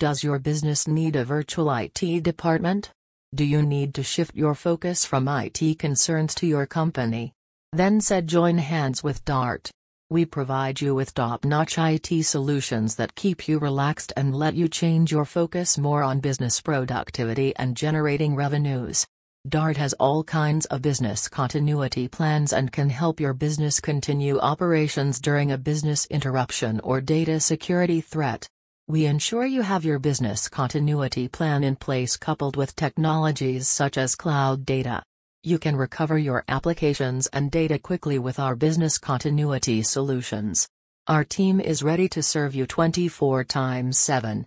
Does your business need a virtual IT department? Do you need to shift your focus from IT concerns to your company? Then said join hands with Dart. We provide you with top-notch IT solutions that keep you relaxed and let you change your focus more on business productivity and generating revenues. Dart has all kinds of business continuity plans and can help your business continue operations during a business interruption or data security threat. We ensure you have your business continuity plan in place coupled with technologies such as cloud data. You can recover your applications and data quickly with our business continuity solutions. Our team is ready to serve you 24 times 7.